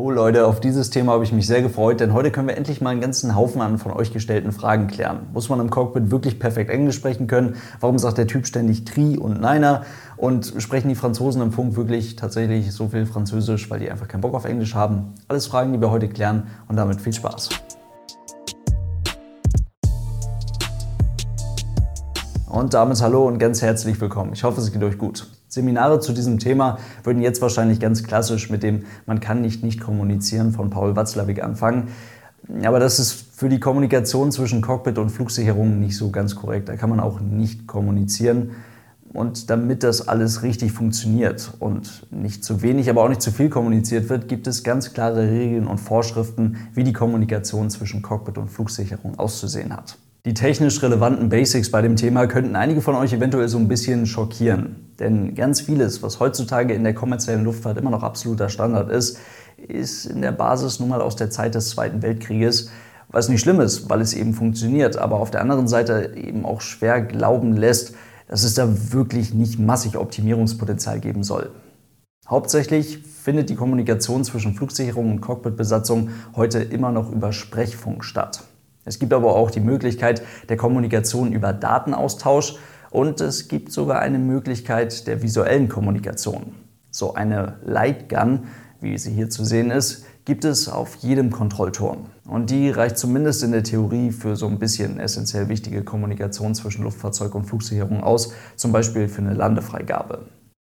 Oh Leute, auf dieses Thema habe ich mich sehr gefreut, denn heute können wir endlich mal einen ganzen Haufen an von euch gestellten Fragen klären. Muss man im Cockpit wirklich perfekt Englisch sprechen können? Warum sagt der Typ ständig Tri und Neiner? Und sprechen die Franzosen im Funk wirklich tatsächlich so viel Französisch, weil die einfach keinen Bock auf Englisch haben? Alles Fragen, die wir heute klären und damit viel Spaß. Und damit hallo und ganz herzlich willkommen. Ich hoffe, es geht euch gut. Seminare zu diesem Thema würden jetzt wahrscheinlich ganz klassisch mit dem Man kann nicht nicht kommunizieren von Paul Watzlawick anfangen. Aber das ist für die Kommunikation zwischen Cockpit und Flugsicherung nicht so ganz korrekt. Da kann man auch nicht kommunizieren. Und damit das alles richtig funktioniert und nicht zu wenig, aber auch nicht zu viel kommuniziert wird, gibt es ganz klare Regeln und Vorschriften, wie die Kommunikation zwischen Cockpit und Flugsicherung auszusehen hat. Die technisch relevanten Basics bei dem Thema könnten einige von euch eventuell so ein bisschen schockieren. Denn ganz vieles, was heutzutage in der kommerziellen Luftfahrt immer noch absoluter Standard ist, ist in der Basis nun mal aus der Zeit des Zweiten Weltkrieges, was nicht schlimm ist, weil es eben funktioniert, aber auf der anderen Seite eben auch schwer glauben lässt, dass es da wirklich nicht massig Optimierungspotenzial geben soll. Hauptsächlich findet die Kommunikation zwischen Flugsicherung und Cockpitbesatzung heute immer noch über Sprechfunk statt. Es gibt aber auch die Möglichkeit der Kommunikation über Datenaustausch und es gibt sogar eine Möglichkeit der visuellen Kommunikation. So eine Lightgun, wie sie hier zu sehen ist, gibt es auf jedem Kontrollturm. Und die reicht zumindest in der Theorie für so ein bisschen essentiell wichtige Kommunikation zwischen Luftfahrzeug und Flugsicherung aus, zum Beispiel für eine Landefreigabe.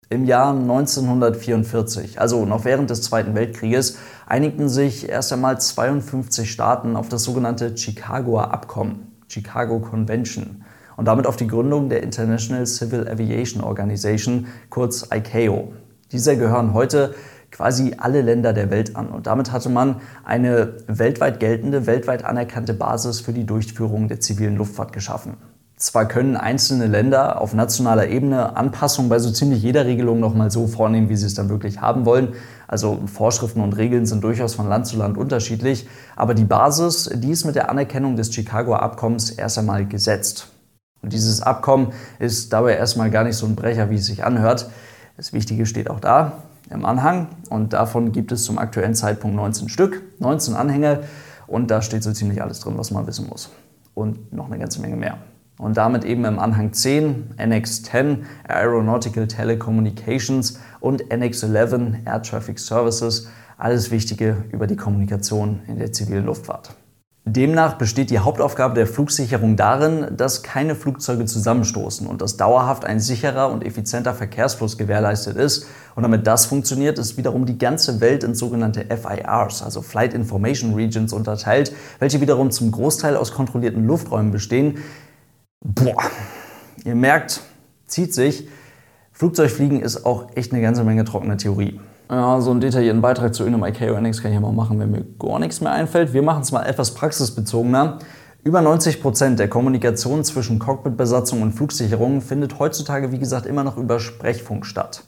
Im Jahr 1944, also noch während des Zweiten Weltkrieges, einigten sich erst einmal 52 Staaten auf das sogenannte Chicagoer Abkommen, Chicago Convention, und damit auf die Gründung der International Civil Aviation Organization, kurz ICAO. Dieser gehören heute quasi alle Länder der Welt an. Und damit hatte man eine weltweit geltende, weltweit anerkannte Basis für die Durchführung der zivilen Luftfahrt geschaffen. Zwar können einzelne Länder auf nationaler Ebene Anpassungen bei so ziemlich jeder Regelung nochmal so vornehmen, wie sie es dann wirklich haben wollen. Also Vorschriften und Regeln sind durchaus von Land zu Land unterschiedlich. Aber die Basis, die ist mit der Anerkennung des Chicagoer Abkommens erst einmal gesetzt. Und dieses Abkommen ist dabei erstmal gar nicht so ein Brecher, wie es sich anhört. Das Wichtige steht auch da im Anhang. Und davon gibt es zum aktuellen Zeitpunkt 19 Stück, 19 Anhänge. Und da steht so ziemlich alles drin, was man wissen muss. Und noch eine ganze Menge mehr und damit eben im Anhang 10 NX 10 Aeronautical Telecommunications und NX 11 Air Traffic Services, alles Wichtige über die Kommunikation in der zivilen Luftfahrt. Demnach besteht die Hauptaufgabe der Flugsicherung darin, dass keine Flugzeuge zusammenstoßen und dass dauerhaft ein sicherer und effizienter Verkehrsfluss gewährleistet ist. Und damit das funktioniert, ist wiederum die ganze Welt in sogenannte FIRs, also Flight Information Regions, unterteilt, welche wiederum zum Großteil aus kontrollierten Lufträumen bestehen, Boah, ihr merkt, zieht sich. Flugzeugfliegen ist auch echt eine ganze Menge trockene Theorie. Ja, so einen detaillierten Beitrag zu irgendeinem ICAO NX kann ich ja mal machen, wenn mir gar nichts mehr einfällt. Wir machen es mal etwas praxisbezogener. Über 90 Prozent der Kommunikation zwischen Cockpitbesatzung und Flugsicherung findet heutzutage, wie gesagt, immer noch über Sprechfunk statt.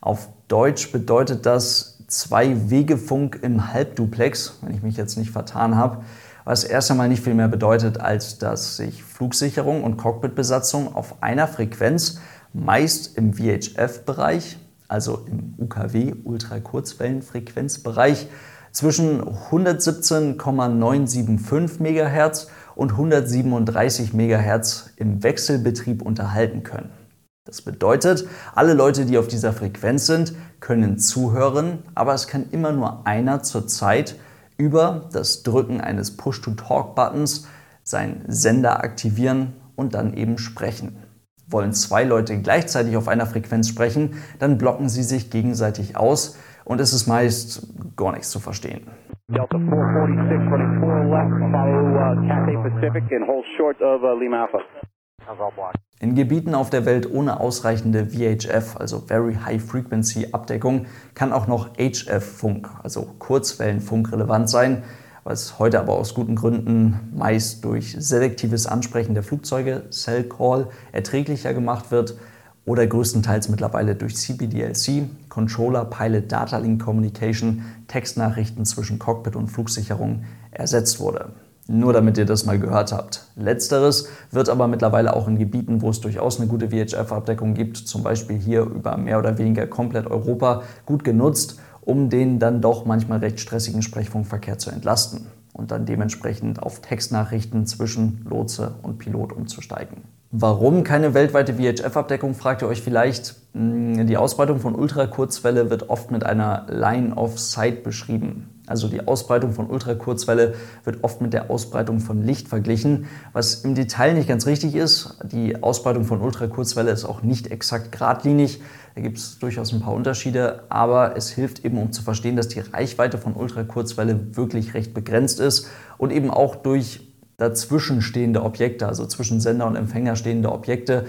Auf Deutsch bedeutet das Zwei-Wege-Funk im Halbduplex, wenn ich mich jetzt nicht vertan habe was erst einmal nicht viel mehr bedeutet, als dass sich Flugsicherung und Cockpitbesatzung auf einer Frequenz, meist im VHF-Bereich, also im UKW, Ultrakurzwellenfrequenzbereich, zwischen 117,975 MHz und 137 MHz im Wechselbetrieb unterhalten können. Das bedeutet, alle Leute, die auf dieser Frequenz sind, können zuhören, aber es kann immer nur einer zur Zeit über das Drücken eines Push-to-Talk-Buttons seinen Sender aktivieren und dann eben sprechen. Wollen zwei Leute gleichzeitig auf einer Frequenz sprechen, dann blocken sie sich gegenseitig aus und es ist meist gar nichts zu verstehen. Delta 446 running 4 left, follow uh, Cathay Pacific and hold short of uh, Lima Alpha. In Gebieten auf der Welt ohne ausreichende VHF, also Very High Frequency Abdeckung, kann auch noch HF-Funk, also Kurzwellenfunk, relevant sein, was heute aber aus guten Gründen meist durch selektives Ansprechen der Flugzeuge, Cell Call, erträglicher gemacht wird oder größtenteils mittlerweile durch CPDLC, Controller Pilot Data Link Communication, Textnachrichten zwischen Cockpit und Flugsicherung ersetzt wurde. Nur damit ihr das mal gehört habt. Letzteres wird aber mittlerweile auch in Gebieten, wo es durchaus eine gute VHF-Abdeckung gibt, zum Beispiel hier über mehr oder weniger komplett Europa, gut genutzt um den dann doch manchmal recht stressigen Sprechfunkverkehr zu entlasten und dann dementsprechend auf Textnachrichten zwischen Lotse und Pilot umzusteigen. Warum keine weltweite VHF-Abdeckung, fragt ihr euch vielleicht. Hm, die Ausbreitung von Ultrakurzwelle wird oft mit einer Line of Sight beschrieben. Also die Ausbreitung von Ultrakurzwelle wird oft mit der Ausbreitung von Licht verglichen, was im Detail nicht ganz richtig ist. Die Ausbreitung von Ultrakurzwelle ist auch nicht exakt geradlinig. Da gibt es durchaus ein paar Unterschiede, aber es hilft eben, um zu verstehen, dass die Reichweite von Ultrakurzwelle wirklich recht begrenzt ist und eben auch durch dazwischen stehende Objekte, also zwischen Sender und Empfänger stehende Objekte,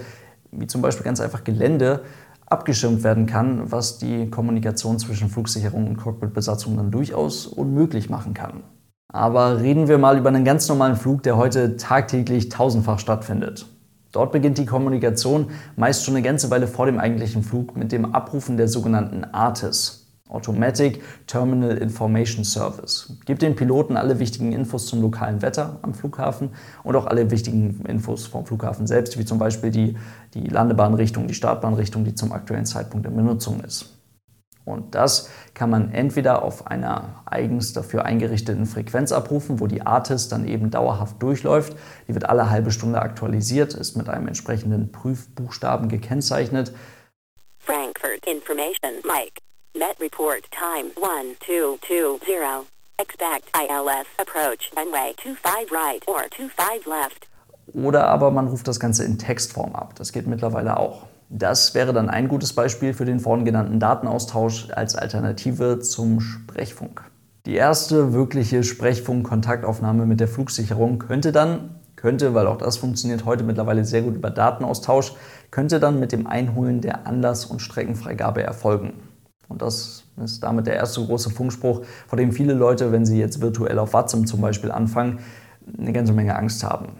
wie zum Beispiel ganz einfach Gelände, abgeschirmt werden kann, was die Kommunikation zwischen Flugsicherung und Cockpitbesatzung dann durchaus unmöglich machen kann. Aber reden wir mal über einen ganz normalen Flug, der heute tagtäglich tausendfach stattfindet. Dort beginnt die Kommunikation meist schon eine ganze Weile vor dem eigentlichen Flug mit dem Abrufen der sogenannten ARTIS. Automatic Terminal Information Service. Gibt den Piloten alle wichtigen Infos zum lokalen Wetter am Flughafen und auch alle wichtigen Infos vom Flughafen selbst, wie zum Beispiel die, die Landebahnrichtung, die Startbahnrichtung, die zum aktuellen Zeitpunkt in Benutzung ist. Und das kann man entweder auf einer eigens dafür eingerichteten Frequenz abrufen, wo die ARTIS dann eben dauerhaft durchläuft. Die wird alle halbe Stunde aktualisiert, ist mit einem entsprechenden Prüfbuchstaben gekennzeichnet. Frankfurt Information, Mike. Met report time 1220. Expect ILS approach runway 25 right or 25 left. Oder aber man ruft das Ganze in Textform ab. Das geht mittlerweile auch. Das wäre dann ein gutes Beispiel für den vorhin genannten Datenaustausch als Alternative zum Sprechfunk. Die erste wirkliche Sprechfunk-Kontaktaufnahme mit der Flugsicherung könnte dann, könnte, weil auch das funktioniert heute mittlerweile sehr gut über Datenaustausch, könnte dann mit dem Einholen der Anlass- und Streckenfreigabe erfolgen. Und das ist damit der erste große Funkspruch, vor dem viele Leute, wenn sie jetzt virtuell auf WhatsApp zum Beispiel anfangen, eine ganze Menge Angst haben.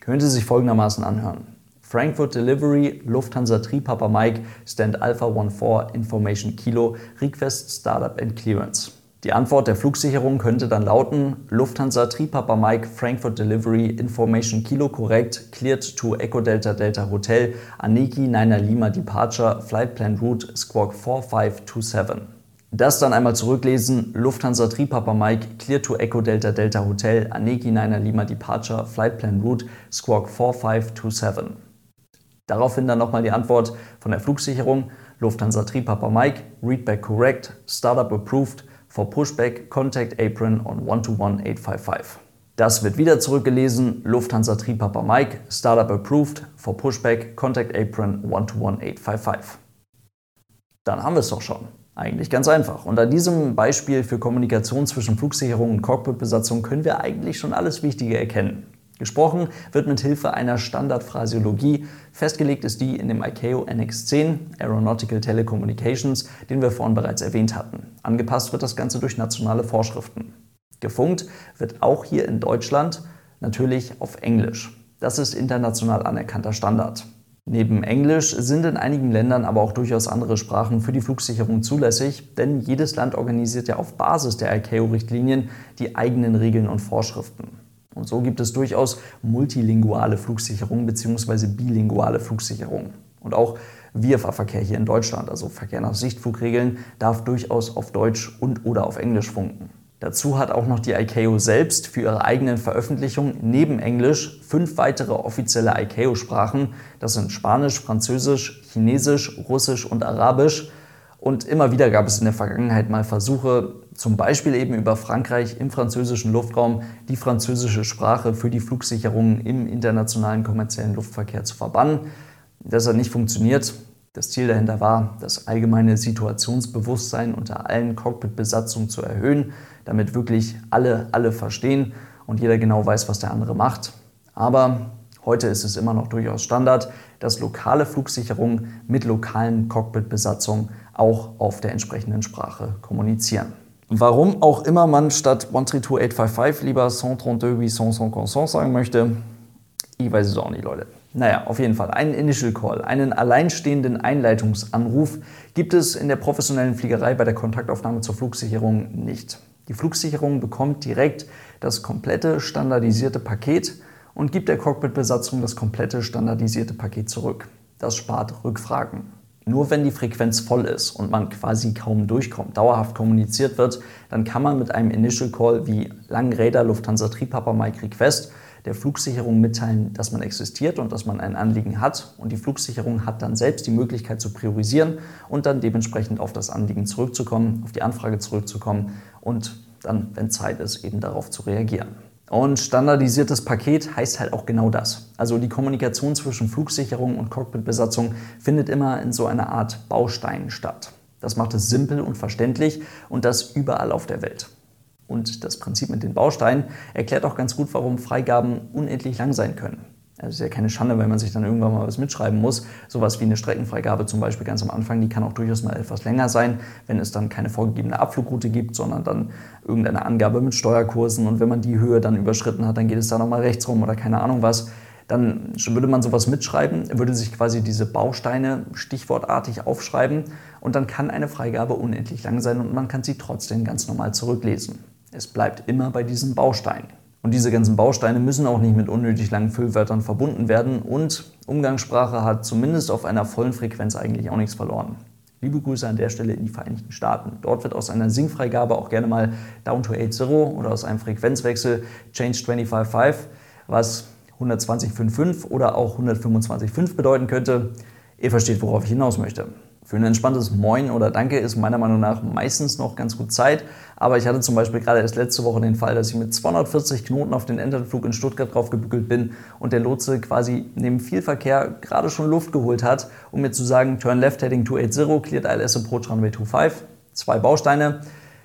Könnte sich folgendermaßen anhören. Frankfurt Delivery, Lufthansa Tripapa Mike, Stand Alpha 14, Information Kilo, Request Startup and Clearance. Die Antwort der Flugsicherung könnte dann lauten: Lufthansa Tripapa Mike Frankfurt Delivery Information Kilo korrekt, cleared to Echo Delta Delta Hotel, Aniki Niner Lima Departure, Flight Plan Route Squawk 4527. Das dann einmal zurücklesen: Lufthansa Tripapa Mike cleared to Echo Delta Delta Hotel, Aniki Niner Lima Departure, Flight Plan Route Squawk 4527. Daraufhin dann nochmal die Antwort von der Flugsicherung: Lufthansa Tripapa Mike, Readback correct, Startup approved. For Pushback, Contact Apron on 121855. Das wird wieder zurückgelesen. Lufthansa Tripapa Mike, Startup Approved. For Pushback, Contact Apron 121855. Dann haben wir es doch schon. Eigentlich ganz einfach. An diesem Beispiel für Kommunikation zwischen Flugsicherung und Cockpitbesatzung können wir eigentlich schon alles Wichtige erkennen. Gesprochen wird mit Hilfe einer Standardphrasiologie. Festgelegt ist die in dem ICAO NX10 Aeronautical Telecommunications, den wir vorhin bereits erwähnt hatten. Angepasst wird das Ganze durch nationale Vorschriften. Gefunkt wird auch hier in Deutschland natürlich auf Englisch. Das ist international anerkannter Standard. Neben Englisch sind in einigen Ländern aber auch durchaus andere Sprachen für die Flugsicherung zulässig, denn jedes Land organisiert ja auf Basis der ICAO-Richtlinien die eigenen Regeln und Vorschriften. Und so gibt es durchaus multilinguale Flugsicherung bzw. bilinguale Flugsicherung. Und auch VFA-Verkehr hier in Deutschland, also Verkehr nach Sichtflugregeln, darf durchaus auf Deutsch und oder auf Englisch funken. Dazu hat auch noch die ICAO selbst für ihre eigenen Veröffentlichungen neben Englisch fünf weitere offizielle ICAO-Sprachen. Das sind Spanisch, Französisch, Chinesisch, Russisch und Arabisch. Und immer wieder gab es in der Vergangenheit mal Versuche, zum Beispiel eben über Frankreich im französischen Luftraum die französische Sprache für die Flugsicherung im internationalen kommerziellen Luftverkehr zu verbannen. Das hat nicht funktioniert. Das Ziel dahinter war, das allgemeine Situationsbewusstsein unter allen Cockpit-Besatzungen zu erhöhen, damit wirklich alle alle verstehen und jeder genau weiß, was der andere macht. Aber heute ist es immer noch durchaus Standard, dass lokale Flugsicherungen mit lokalen Cockpit-Besatzungen auch auf der entsprechenden Sprache kommunizieren. Warum auch immer man statt 132855 lieber 132 850 sagen möchte, ich weiß es auch nicht, Leute. Naja, auf jeden Fall. Einen Initial Call, einen alleinstehenden Einleitungsanruf gibt es in der professionellen Fliegerei bei der Kontaktaufnahme zur Flugsicherung nicht. Die Flugsicherung bekommt direkt das komplette standardisierte Paket und gibt der Cockpitbesatzung das komplette standardisierte Paket zurück. Das spart Rückfragen. Nur wenn die Frequenz voll ist und man quasi kaum durchkommt, dauerhaft kommuniziert wird, dann kann man mit einem Initial Call wie Langräder Lufthansa Tripapa Mike Request der Flugsicherung mitteilen, dass man existiert und dass man ein Anliegen hat. Und die Flugsicherung hat dann selbst die Möglichkeit zu priorisieren und dann dementsprechend auf das Anliegen zurückzukommen, auf die Anfrage zurückzukommen und dann, wenn Zeit ist, eben darauf zu reagieren. Und standardisiertes Paket heißt halt auch genau das. Also die Kommunikation zwischen Flugsicherung und Cockpitbesatzung findet immer in so einer Art Baustein statt. Das macht es simpel und verständlich und das überall auf der Welt. Und das Prinzip mit den Bausteinen erklärt auch ganz gut, warum Freigaben unendlich lang sein können. Es ist ja keine Schande, wenn man sich dann irgendwann mal was mitschreiben muss. Sowas wie eine Streckenfreigabe zum Beispiel ganz am Anfang, die kann auch durchaus mal etwas länger sein, wenn es dann keine vorgegebene Abflugroute gibt, sondern dann irgendeine Angabe mit Steuerkursen. Und wenn man die Höhe dann überschritten hat, dann geht es da nochmal rechts rum oder keine Ahnung was. Dann würde man sowas mitschreiben, würde sich quasi diese Bausteine stichwortartig aufschreiben und dann kann eine Freigabe unendlich lang sein und man kann sie trotzdem ganz normal zurücklesen. Es bleibt immer bei diesen Bausteinen. Und diese ganzen Bausteine müssen auch nicht mit unnötig langen Füllwörtern verbunden werden und Umgangssprache hat zumindest auf einer vollen Frequenz eigentlich auch nichts verloren. Liebe Grüße an der Stelle in die Vereinigten Staaten. Dort wird aus einer Sync-Freigabe auch gerne mal Down to 8.0 oder aus einem Frequenzwechsel Change 25.5, was 120.5.5 oder auch 125.5 bedeuten könnte. Ihr versteht, worauf ich hinaus möchte. Für ein entspanntes Moin oder Danke ist meiner Meinung nach meistens noch ganz gut Zeit. Aber ich hatte zum Beispiel gerade erst letzte Woche den Fall, dass ich mit 240 Knoten auf den Enterflug in Stuttgart draufgebügelt bin und der Lotse quasi neben viel Verkehr gerade schon Luft geholt hat, um mir zu sagen, Turn left heading 280, cleared ILS approach runway 25. Zwei Bausteine.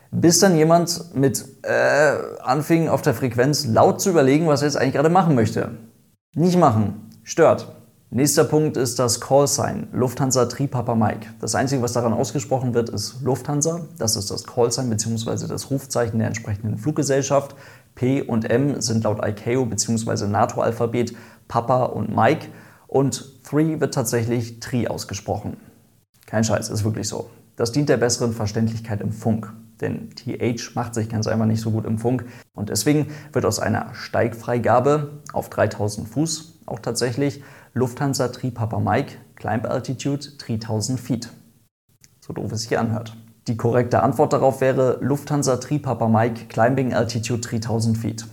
Bis dann jemand mit äh, anfing auf der Frequenz laut zu überlegen, was er jetzt eigentlich gerade machen möchte. Nicht machen. Stört. Nächster Punkt ist das Callsign Lufthansa Tripapa Mike. Das Einzige, was daran ausgesprochen wird, ist Lufthansa. Das ist das Callsign bzw. das Rufzeichen der entsprechenden Fluggesellschaft. P und M sind laut ICAO bzw. NATO-Alphabet Papa und Mike. Und 3 wird tatsächlich Tri ausgesprochen. Kein Scheiß, ist wirklich so. Das dient der besseren Verständlichkeit im Funk. Denn TH macht sich ganz einfach nicht so gut im Funk. Und deswegen wird aus einer Steigfreigabe auf 3000 Fuß auch tatsächlich Lufthansa Tripapa Mike, Climb Altitude 3000 Feet. So doof es sich anhört. Die korrekte Antwort darauf wäre Lufthansa Tripapa Mike, Climbing Altitude 3000 Feet.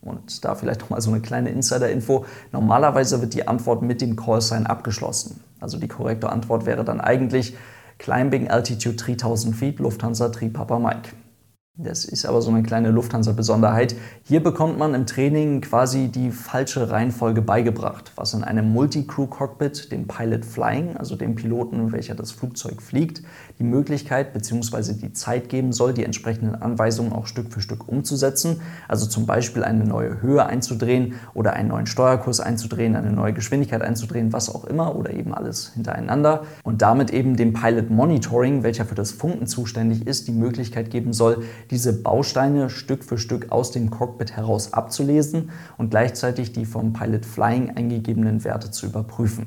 Und da vielleicht noch mal so eine kleine Insider-Info. Normalerweise wird die Antwort mit dem Callsign abgeschlossen. Also die korrekte Antwort wäre dann eigentlich Climbing Altitude 3000 Feet, Lufthansa Tripapa Mike. Das ist aber so eine kleine Lufthansa-Besonderheit. Hier bekommt man im Training quasi die falsche Reihenfolge beigebracht, was in einem Multi-Crew-Cockpit dem Pilot Flying, also dem Piloten, welcher das Flugzeug fliegt, die Möglichkeit bzw. die Zeit geben soll, die entsprechenden Anweisungen auch Stück für Stück umzusetzen. Also zum Beispiel eine neue Höhe einzudrehen oder einen neuen Steuerkurs einzudrehen, eine neue Geschwindigkeit einzudrehen, was auch immer oder eben alles hintereinander. Und damit eben dem Pilot Monitoring, welcher für das Funken zuständig ist, die Möglichkeit geben soll, diese Bausteine Stück für Stück aus dem Cockpit heraus abzulesen und gleichzeitig die vom Pilot Flying eingegebenen Werte zu überprüfen.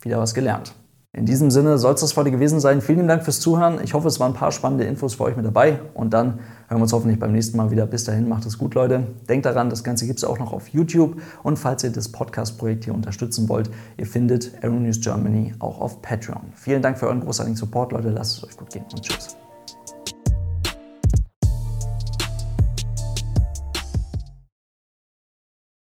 Wieder was gelernt. In diesem Sinne soll es das heute gewesen sein. Vielen Dank fürs Zuhören. Ich hoffe, es waren ein paar spannende Infos für euch mit dabei. Und dann hören wir uns hoffentlich beim nächsten Mal wieder. Bis dahin, macht es gut, Leute. Denkt daran, das Ganze gibt es auch noch auf YouTube. Und falls ihr das Podcast-Projekt hier unterstützen wollt, ihr findet Aeronews Germany auch auf Patreon. Vielen Dank für euren großartigen Support, Leute. Lasst es euch gut gehen und tschüss.